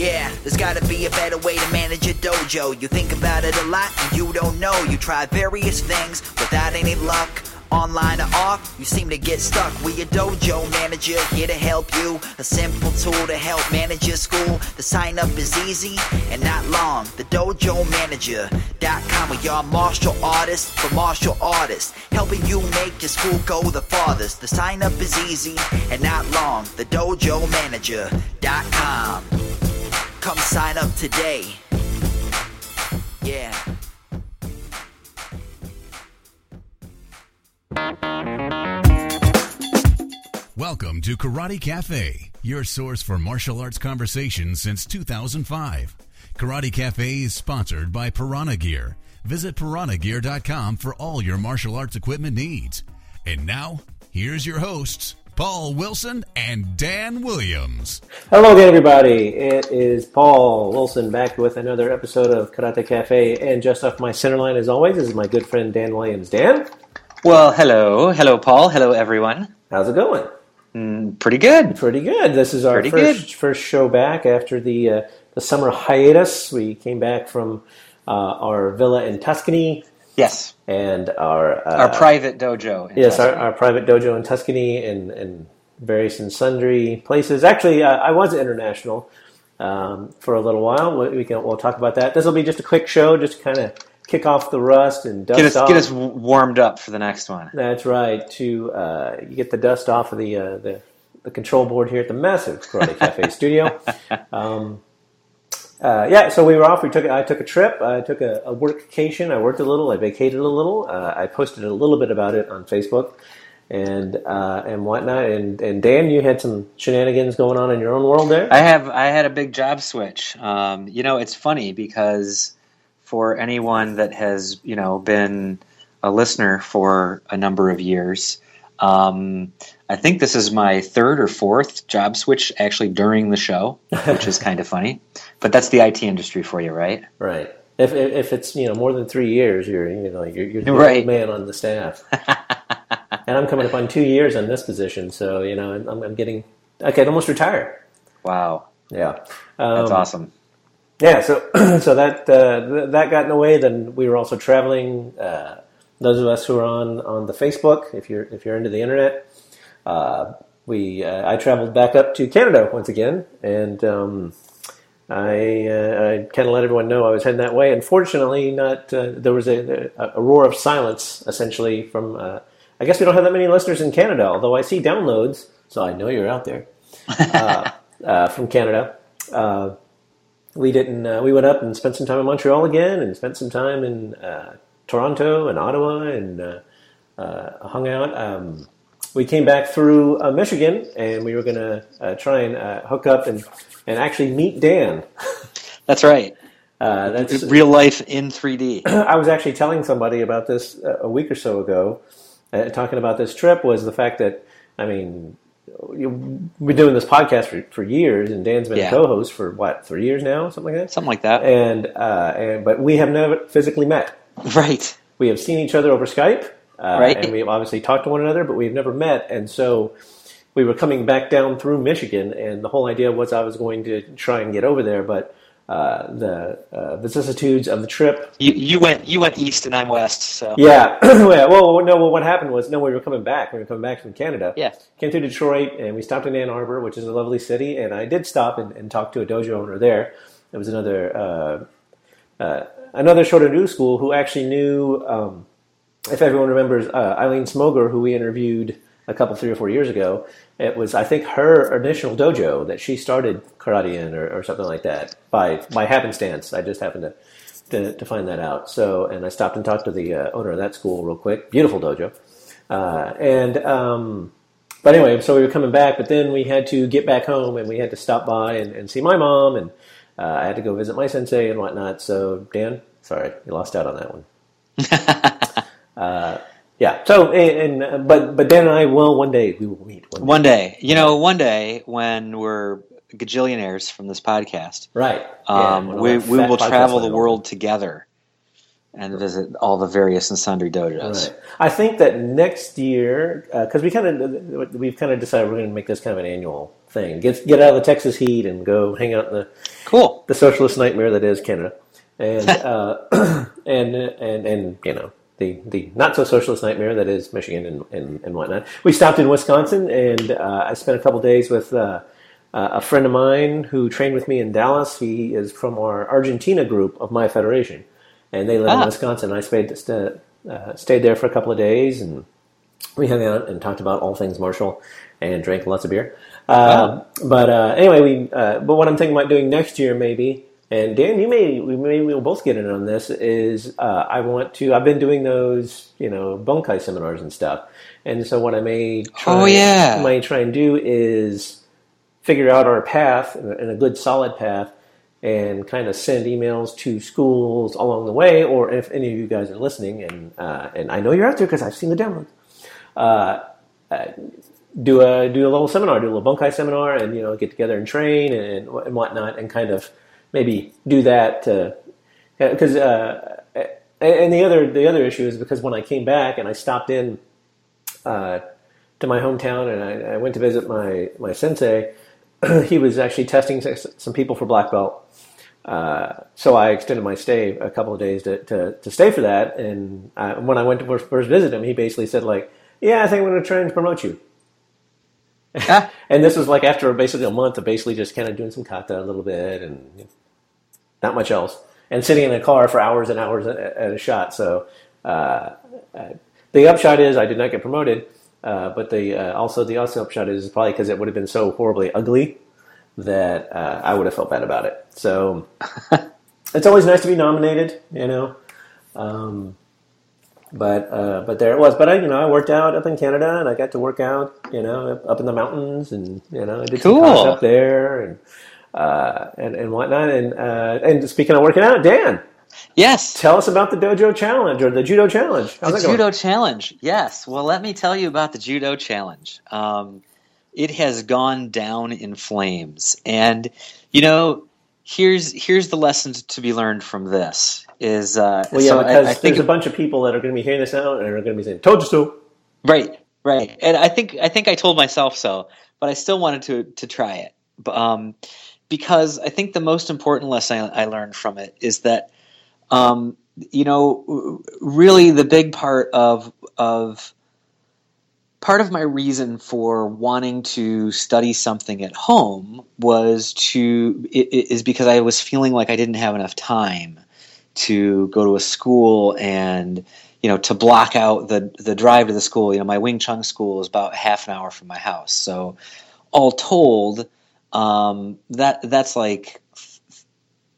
Yeah, there's gotta be a better way to manage your dojo. You think about it a lot and you don't know. You try various things without any luck. Online or off, you seem to get stuck. We a dojo manager here to help you. A simple tool to help manage your school. The sign up is easy and not long. The dojo manager.com with your martial artists for martial artists. Helping you make your school go the farthest. The sign up is easy and not long. The dojo manager.com. Come sign up today. Yeah. Welcome to Karate Cafe, your source for martial arts conversation since 2005. Karate Cafe is sponsored by Piranha Gear. Visit piranhagear.com for all your martial arts equipment needs. And now, here's your hosts, Paul Wilson and Dan Williams. Hello again, everybody. It is Paul Wilson back with another episode of Karate Cafe. And just off my center line, as always, is my good friend Dan Williams. Dan, Well, hello. Hello, Paul. Hello, everyone. how's it going? Mm, pretty good. Pretty good. This is our Pretty first good. first show back after the uh, the summer hiatus. We came back from uh, our villa in Tuscany Yes. and our uh, Our private dojo. in yes, our, our private dojo in Tuscany and, and various and sundry places. Actually, uh, I was international um, for a little while. We we can we'll talk about that. This will be just a quick show, just to kind of kick off the rust and dust Get us, off. get us warmed up for the next one. That's right. To uh, you get the dust off of the, uh, the the control board here at the massive Karate Cafe studio. Um, uh, yeah, so we were off. We took I took a trip. I took a, a workcation. I worked a little. I vacated a little. Uh, I posted a little bit about it on Facebook and uh, and whatnot. And and Dan, you had some shenanigans going on in your own world there. I have I had a big job switch. Um, you know, it's funny because for anyone that has you know been a listener for a number of years, um, I think this is my third or fourth job switch actually during the show, which is kind of funny. But that's the IT industry for you, right? right. If, if if it's you know more than three years, you're you know you're, you're the Right. old man on the staff. and I'm coming up on two years on this position, so you know I'm, I'm getting I could almost retire. Wow, Yeah, that's Um, awesome. Yeah, so so that uh, th- that got in the way. Then we were also traveling. Uh, those of us who are on on the Facebook, if you're if you're into the internet, uh, we uh, I traveled back up to Canada once again, and um, I uh, I kind of let everyone know I was heading that way. Unfortunately, not uh, there was a, a a roar of silence essentially from. Uh, I guess we don't have that many listeners in Canada, although I see downloads, so I know you're out there uh, uh, from Canada. Uh, we didn't. Uh, we went up and spent some time in Montreal again, and spent some time in uh, Toronto and Ottawa, and uh, uh, hung out. Um, we came back through uh, Michigan, and we were going to uh, try and uh, hook up and and actually meet Dan. That's right. Uh, that's Real life in 3D. I was actually telling somebody about this a week or so ago, uh, talking about this trip was the fact that I mean, we've been doing this podcast for, for years, and Dan's been Yeah. a co-host for what three years now, something like that. Something like that. And uh, and but we have never physically met. Right. We have seen each other over Skype, uh, Right. and we've obviously talked to one another, but we've never met. And so we were coming back down through Michigan, and the whole idea was I was going to try and get over there, but uh, the uh, vicissitudes of the trip You, you went you went east and I'm west, so yeah. yeah. Well, no. Well, what happened was, no, we were coming back. We were coming back from Canada. Yeah. Came through Detroit, and we stopped in Ann Arbor, which is a lovely city. And I did stop and, and talk to a dojo owner there. It was another uh, uh, another Shoto New school who actually knew. Um, if everyone remembers uh, Eileen Smoger, who we interviewed a couple, three or four years ago, it was I think her initial dojo that she started karate in, or, or something like that, by by happenstance. I just happened to, to to find that out. So, and I stopped and talked to the uh, owner of that school real quick. Beautiful dojo, uh, and um, but anyway, so we were coming back, but then we had to get back home, and we had to stop by and, and see my mom, and uh, I had to go visit my sensei and whatnot. So, Dan, sorry, you lost out on that one. Uh, yeah. So, and, and but but Dan and I will one day we will meet. One day. one day, you know, one day when we're gajillionaires from this podcast, Right. um, Yeah, we one of our we will travel the world together. and visit all the various and sundry dojos. Right. I think that next year, because uh, we kind of we've kind of decided we're going to make this kind of an annual thing. Get get out of the Texas heat and go hang out in the cool the socialist nightmare that is Canada, and uh, and and and you know the the not so socialist nightmare that is Michigan and, and, and whatnot. We stopped in Wisconsin, and uh, I spent a couple days with. Uh, uh, a friend of mine who trained with me in Dallas. He is from our Argentina group of my federation, and they live ah. in Wisconsin. I stayed uh, stayed there for a couple of days, and we hung out and talked about all things martial, and drank lots of beer. Uh, but uh, anyway, we. Uh, but what I'm thinking about doing next year, maybe, and Dan, you may we maybe we'll both get in on this. Is uh, I want to. I've been doing those, you know, bunkai seminars and stuff, and so what I may try, oh yeah, may try and do is figure out our path and a good solid path, and kind of send emails to schools along the way. Or if any of you guys are listening, and uh, and I know you're out there because I've seen the downloads. Uh, do a do a little seminar, do a little bunkai seminar, and you know get together and train and and whatnot, and kind of maybe do that because uh, and the other the other issue is because when I came back and I stopped in uh, to my hometown and I, I, went to visit my my sensei, he was actually testing some people for black belt. Uh, so I extended my stay a couple of days to, to, to stay for that. And I, when I went to first visit him, he basically said like, "Yeah, I think I'm going to try and promote you." and this was like after basically a month of basically just kind of doing some kata a little bit and not much else, and sitting in a car for hours and hours at, a shot. So uh, uh, the upshot is I did not get promoted, uh, but the uh, also the also upshot is probably because it would have been so horribly ugly that uh, I would have felt bad about it. So it's always nice to be nominated, you know. Um, but uh, but there it was. But I you know I worked out up in Canada and I got to work out you know up in the mountains and you know I did cool. some up there and uh, and and whatnot. And uh, and speaking of working out, Dan. Yes. Tell us about the dojo challenge or the judo challenge. How's the judo going? challenge. Yes. Well, let me tell you about the judo challenge. Um, it has gone down in flames, and you know, here's here's the lessons to be learned from this is uh, well, yeah, so because I, I think there's a bunch of people that are going to be hearing this out and are going to be saying, "Told you so." Right, right, and I think I think I told myself so, but I still wanted to to try it, um, because I think the most important lesson I, I learned from it is that, um, you know, really the big part of of part of my reason for wanting to study something at home was to is because I was feeling like I didn't have enough time to go to a school and you know to block out the the drive to the school. You know, my Wing Chun school is about half an hour from my house, so all told, um, that that's like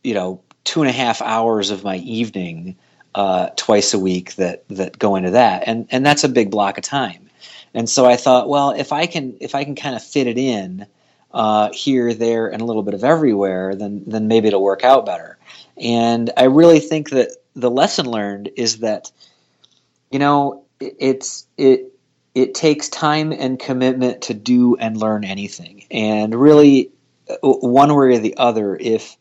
you know two and a half hours of my evening uh, twice a week that that go into that, and and that's a big block of time. And so I thought, well, if I can if I can kind of fit it in uh, here, there, and a little bit of everywhere, then then maybe it'll work out better. And I really think that the lesson learned is that, you know, it's it it takes time and commitment to do and learn anything. And really, uh, one way or the other, if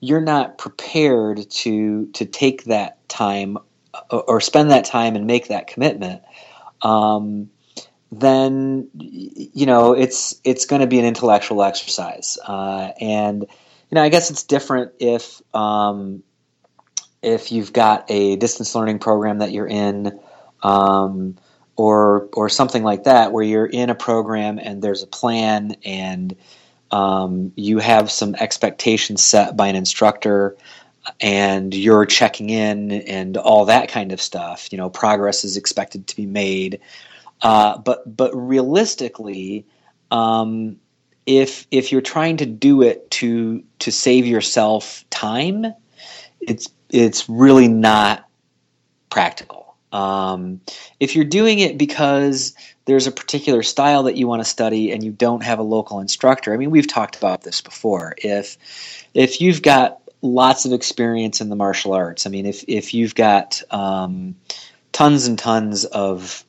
you're not prepared to to take that time uh, or spend that time and make that commitment, um, then you know it's it's going to be an intellectual exercise. Uh, and you know, I guess it's different if um, if you've got a distance learning program that you're in, um, or or something like that, where you're in a program and there's a plan and um, you have some expectations set by an instructor and you're checking in and all that kind of stuff. You know, progress is expected to be made, uh, but but realistically, um, if if you're trying to do it to to save yourself time, it's it's really not practical. Um, if you're doing it because there's a particular style that you want to study and you don't have a local instructor, I mean, we've talked about this before. If if you've got lots of experience in the martial arts, I mean, if if you've got um, tons and tons of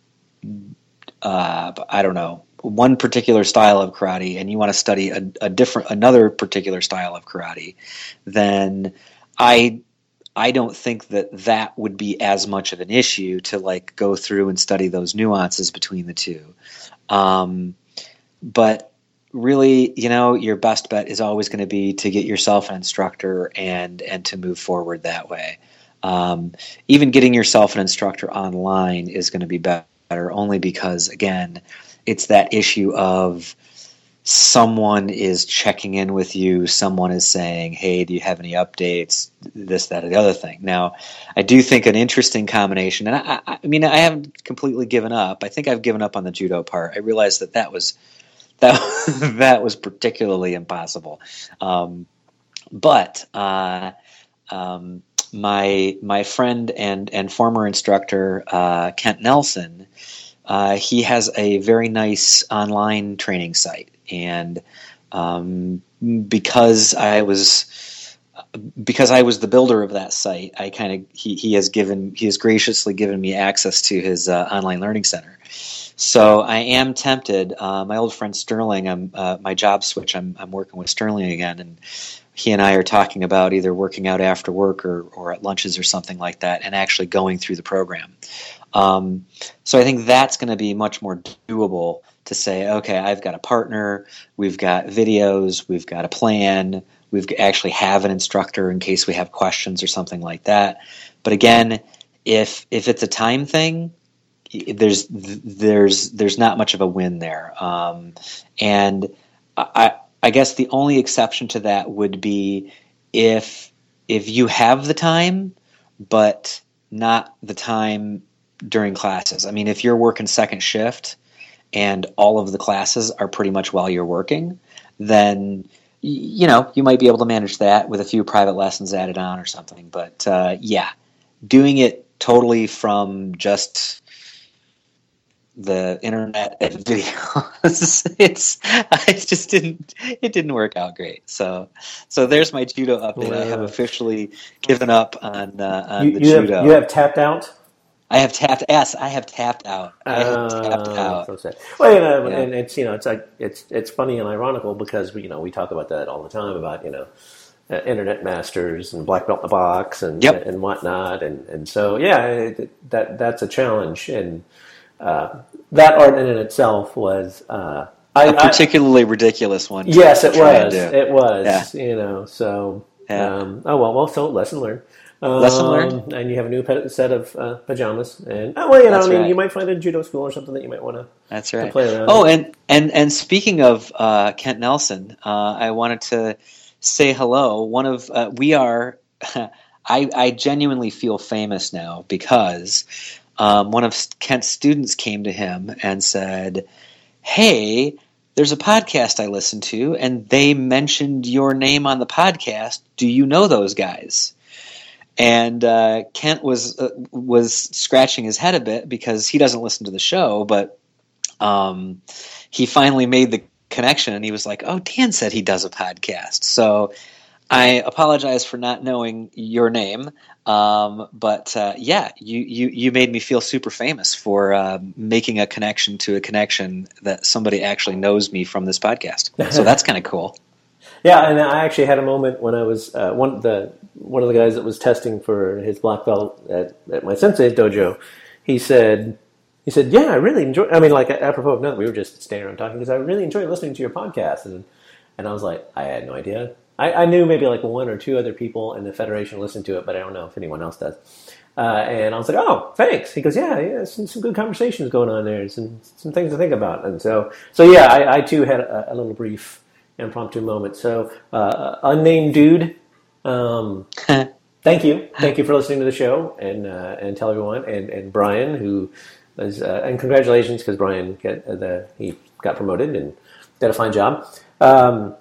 uh, I don't know one particular style of karate and you want to study a, a different another particular style of karate, then I I don't think that that would be as much of an issue to like go through and study those nuances between the two. Um, but really, you know, your best bet is always going to be to get yourself an instructor and and to move forward that way. Um, even getting yourself an instructor online is going to be better, only because again, it's that issue of someone is checking in with you, someone is saying, "Hey, do you have any updates?" This, that, or the other thing. Now, I do think an interesting combination, and I, I, mean, I haven't completely given up. I think I've given up on the judo part. I realized that that was that that was particularly impossible. Um, but uh, um, my my friend and and former instructor uh, Kent Nelson, uh, he has a very nice online training site and um, because I was because I was the builder of that site, I kind of he, he has given he has graciously given me access to his uh, online learning center. So I am tempted. Uh, my old friend Sterling, I'm uh, my job switch. I'm I'm working with Sterling again, and he and I are talking about either working out after work or or at lunches or something like that, and actually going through the program. Um, so I think that's going to be much more doable to say, okay, I've got a partner, we've got videos, we've got a plan, we've actually have an instructor in case we have questions or something like that. But again, if if it's a time thing, there's there's there's not much of a win there. Um, and I I guess the only exception to that would be if if you have the time, but not the time during classes. I mean, if you're working second shift and all of the classes are pretty much while you're working, then you know you might be able to manage that with a few private lessons added on or something. But uh, yeah, doing it totally from just the internet and videos it's i just didn't it didn't work out great so so there's my judo update well, i have officially given up on uh, on you, the you judo have, you have tapped out I have tapped. Yes, I have tapped out. I have uh, tapped out. So sad. Well, you know, yeah. and it's you know, it's like it's it's funny and ironical because we you know we talk about that all the time about you know uh, internet masters and black belt in the box and yep. and whatnot and and so yeah, it, that that's a challenge and uh, that art in itself was. Uh, a particularly I, ridiculous one. Yes, it was. It was. Yeah. You know, so yeah. um, oh well, well, so lesson learned. Lesson learned. Um, and you have a new set of uh, pajamas, and oh well, you know, That's I mean, right. you might find a judo school or something that you might want to. That's right. play around. Oh, and and and speaking of uh, Kent Nelson, uh, I wanted to say hello. One of uh, we are. I, I genuinely feel famous now because um, one of Kent's students came to him and said, "Hey." There's a podcast I listen to, and they mentioned your name on the podcast. Do you know those guys? and uh, Kent was uh, was scratching his head a bit because he doesn't listen to the show, but um, he finally made the connection, and he was like, "Oh, Dan said he does a podcast." So I apologize for not knowing your name, um, but uh, yeah, you, you you made me feel super famous for uh, making a connection to a connection that somebody actually knows me from this podcast. So that's kind of cool. Yeah, and I actually had a moment when I was uh, one the one of the guys that was testing for his black belt at, at my sensei's dojo. He said, he said, "Yeah, I really enjoy. I mean, like apropos of nothing, we were just standing around talking because I really enjoy listening to your podcast." And and I was like, I had no idea. I, I knew maybe like one or two other people in the federation listened to it, but I don't know if anyone else does. Uh, and I was like, "Oh, thanks." He goes, "Yeah, yeah, some, some good conversations going on there, some some things to think about." And so, so yeah, I, I too had a, a little brief impromptu moment. So, uh, unnamed dude, um, thank you, thank you for listening to the show, and uh, and tell everyone, and and Brian who is, uh, and congratulations because Brian get uh, the he got promoted and did a fine job. Um,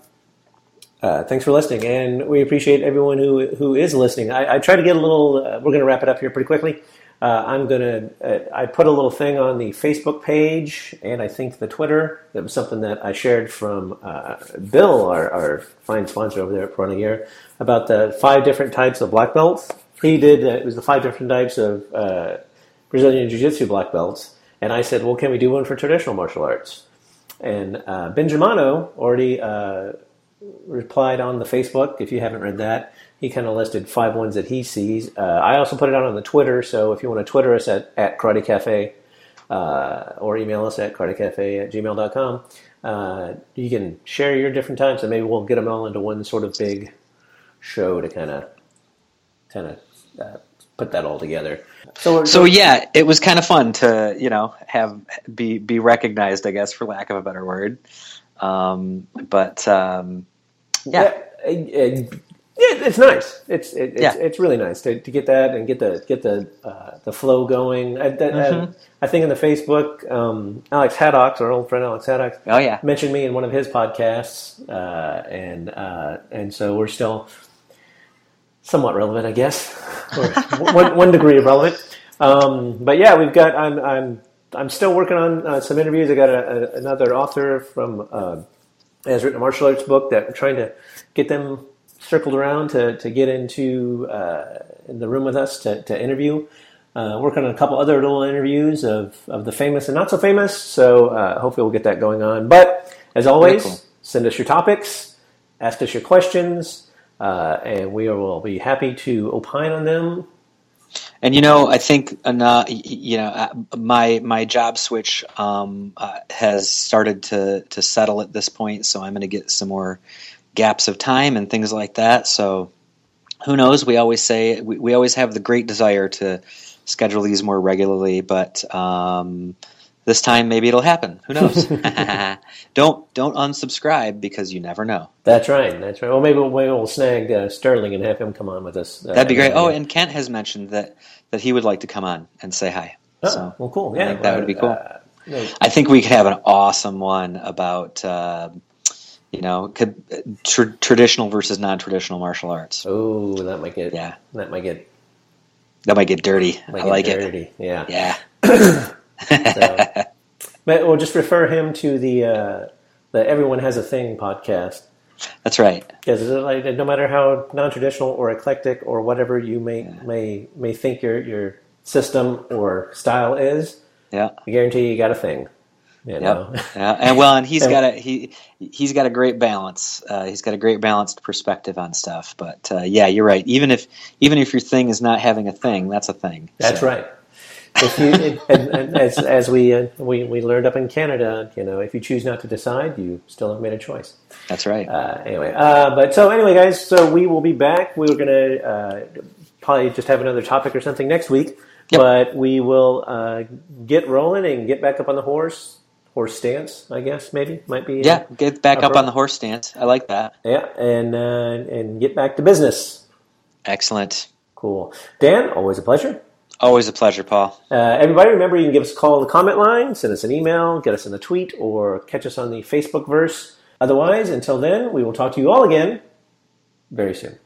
uh, thanks for listening, and we appreciate everyone who who is listening. I, I try to get a little. Uh, we're going to wrap it up here pretty quickly. Uh, I'm gonna. Uh, I put a little thing on the Facebook page and I think the Twitter. That was something that I shared from uh, Bill, our, our, fine sponsor over there at Piranha Gear, about the five different types of black belts. He did. Uh, it was the five different types of Brazilian Jiu-Jitsu black belts, and I said, "Well, can we do one for traditional martial arts?" And uh, Benjamino already replied on the Facebook. If you haven't read that, he kind of listed five ones that he sees. Uh, I also put it out on the Twitter, so if you want to Twitter us at, at Karate Cafe uh, or email us at karatecafe at gmail.com, uh, you can share your different times, and maybe we'll get them all into one sort of big show to kind of kind of uh, put that all together. So, so yeah, it was kind of fun to you know have be be recognized, I guess, for lack of a better word. Um, but um, yeah. yeah it's nice. It's it, it's, yeah. it's really nice to, to get that and get the get the uh, the flow going. I, mm-hmm. I, I, think in the Facebook, um, Alex Haddock, our old friend Alex Haddock, oh yeah, mentioned me in one of his podcasts, uh, and uh, and so we're still somewhat relevant, I guess, one, one degree of relevant. Um, but yeah, we've got. I'm I'm I'm still working on uh, some interviews. I got a, a, another author from uh, has written a martial arts book that we're trying to get them circled around to, to get into uh, in the room with us to, to interview. Uh, working on a couple other little interviews of, of the famous and not so famous, so uh, hopefully we'll get that going on. But as always, cool. send us your topics, ask us your questions, uh, and we will be happy to opine on them. And you know, I think uh, you know uh, my my job switch um, uh, has started to to settle at this point, so I'm going to get some more gaps of time and things like that. So who knows? We always say we, we always have the great desire to schedule these more regularly, but um, this time maybe it'll happen. Who knows? don't don't unsubscribe because you never know. That's right. That's right. Well, maybe we'll, maybe we'll snag uh, Sterling and have him come on with us. Uh, That'd be great. Oh, and Kent has mentioned that that he would like to come on and say hi. Oh, so well, cool. Yeah, that would be cool. Uh, I think we could have an awesome one about uh, you know, tra- traditional versus non-traditional martial arts. Oh, that might get yeah, that might get that might get dirty. Might I get like dirty. it. Yeah, yeah. so, but we'll just refer him to the uh, the Everyone Has a Thing podcast. That's right. Because like, no matter how non-traditional or eclectic or whatever you may yeah. may may think your your system or style is, yeah, I guarantee you got a thing. You know? Yep. yeah, and well, and he's got a he he's got a great balance. Uh, he's got a great balanced perspective on stuff. But uh, yeah, you're right. Even if even if your thing is not having a thing, that's a thing. That's so. right. If you, it, and, and as, as we, uh, we we learned up in Canada, you know, if you choose not to decide, you still have made a choice. That's right. Uh, anyway, uh, but so anyway, guys, so we will be back. We are going to uh, probably just have another topic or something next week. Yep. But we will get rolling and get back up on the horse horse stance, I guess maybe might be. Yeah, get back up on the horse stance. I like that. Yeah, and uh, and get back to business. Excellent. Cool, Dan. Always a pleasure. Always a pleasure, Paul. Uh, everybody, remember you can give us a call on the comment line, send us an email, get us in the tweet, or catch us on the Facebook verse. Otherwise, until then, we will talk to you all again very soon.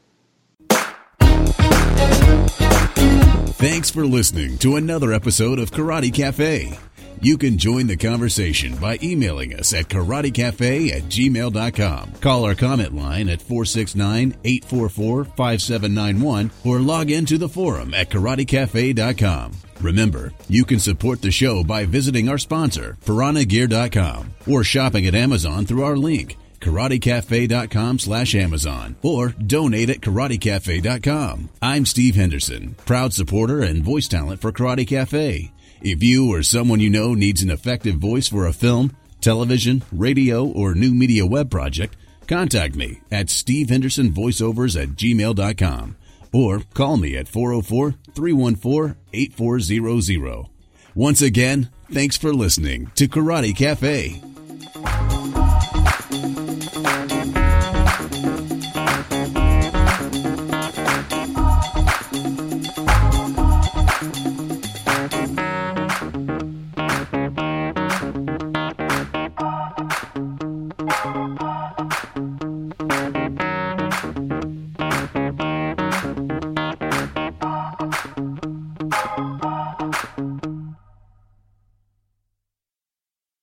Thanks for listening to another episode of Karate Cafe. You can join the conversation by emailing us at karatecafe at gmail.com. Call our comment line at 469-844-5791 or log into the forum at karatecafe.com. Remember, you can support the show by visiting our sponsor, piranhagear.com, or shopping at Amazon through our link, karatecafe.com slash Amazon, or donate at karatecafe.com. I'm Steve Henderson, proud supporter and voice talent for Karate Cafe. If you or someone you know needs an effective voice for a film, television, radio, or new media web project, contact me at stevehendersonvoiceovers at gmail.com or call me at 404 314 8400. Once again, thanks for listening to Karate Cafe.